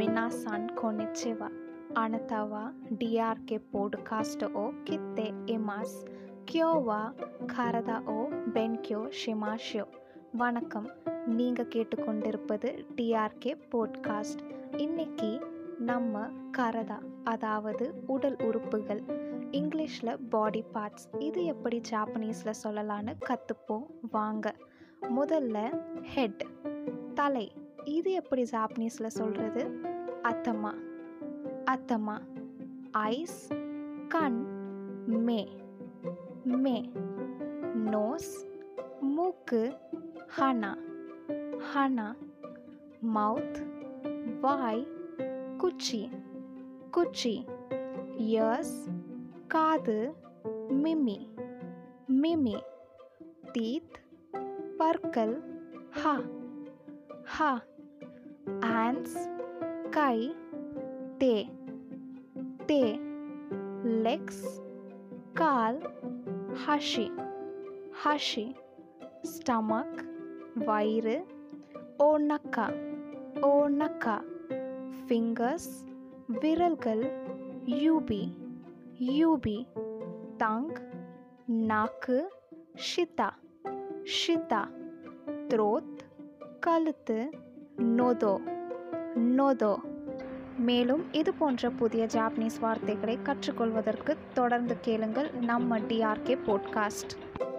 minasan konnichiwa. Anata wa DRK podcast o kite imasu. Kyo ஓ karada o benkyo shimashio. வணக்கம் நீங்கள் கேட்டுக்கொண்டிருப்பது TRK podcast இன்னைக்கு நம்ம கரதா அதாவது உடல் உறுப்புகள் இங்கிலீஷில் பாடி பார்ட்ஸ் இது எப்படி ஜாப்பனீஸில் சொல்லலான்னு கற்றுப்போம் வாங்க முதல்ல ஹெட் தலை இது எப்படி ஜாப்பனீஸில் சொல்கிறது अतमा अतमा आइस कान मे मे नोस मुक हना हना माउथ वाई कुची कुची यस काद मिमी मिमी तीत पर्कल हा हा hands. கை தே தே லெக்ஸ் கால் ஹஷி ஹஷி ஸ்டமக் வயிறு ஓனக்கா ஓனக்கா ஃபிங்கர்ஸ் விரல்கள் யூபி யூபி டங் நாக்கு ஷிதா ஷிதா த்ரோத் கழுத்து நொதோ நொதோ. மேலும் இது போன்ற புதிய ஜாப்பனீஸ் வார்த்தைகளை கற்றுக்கொள்வதற்கு தொடர்ந்து கேளுங்கள் நம்ம டிஆர்கே போட்காஸ்ட்.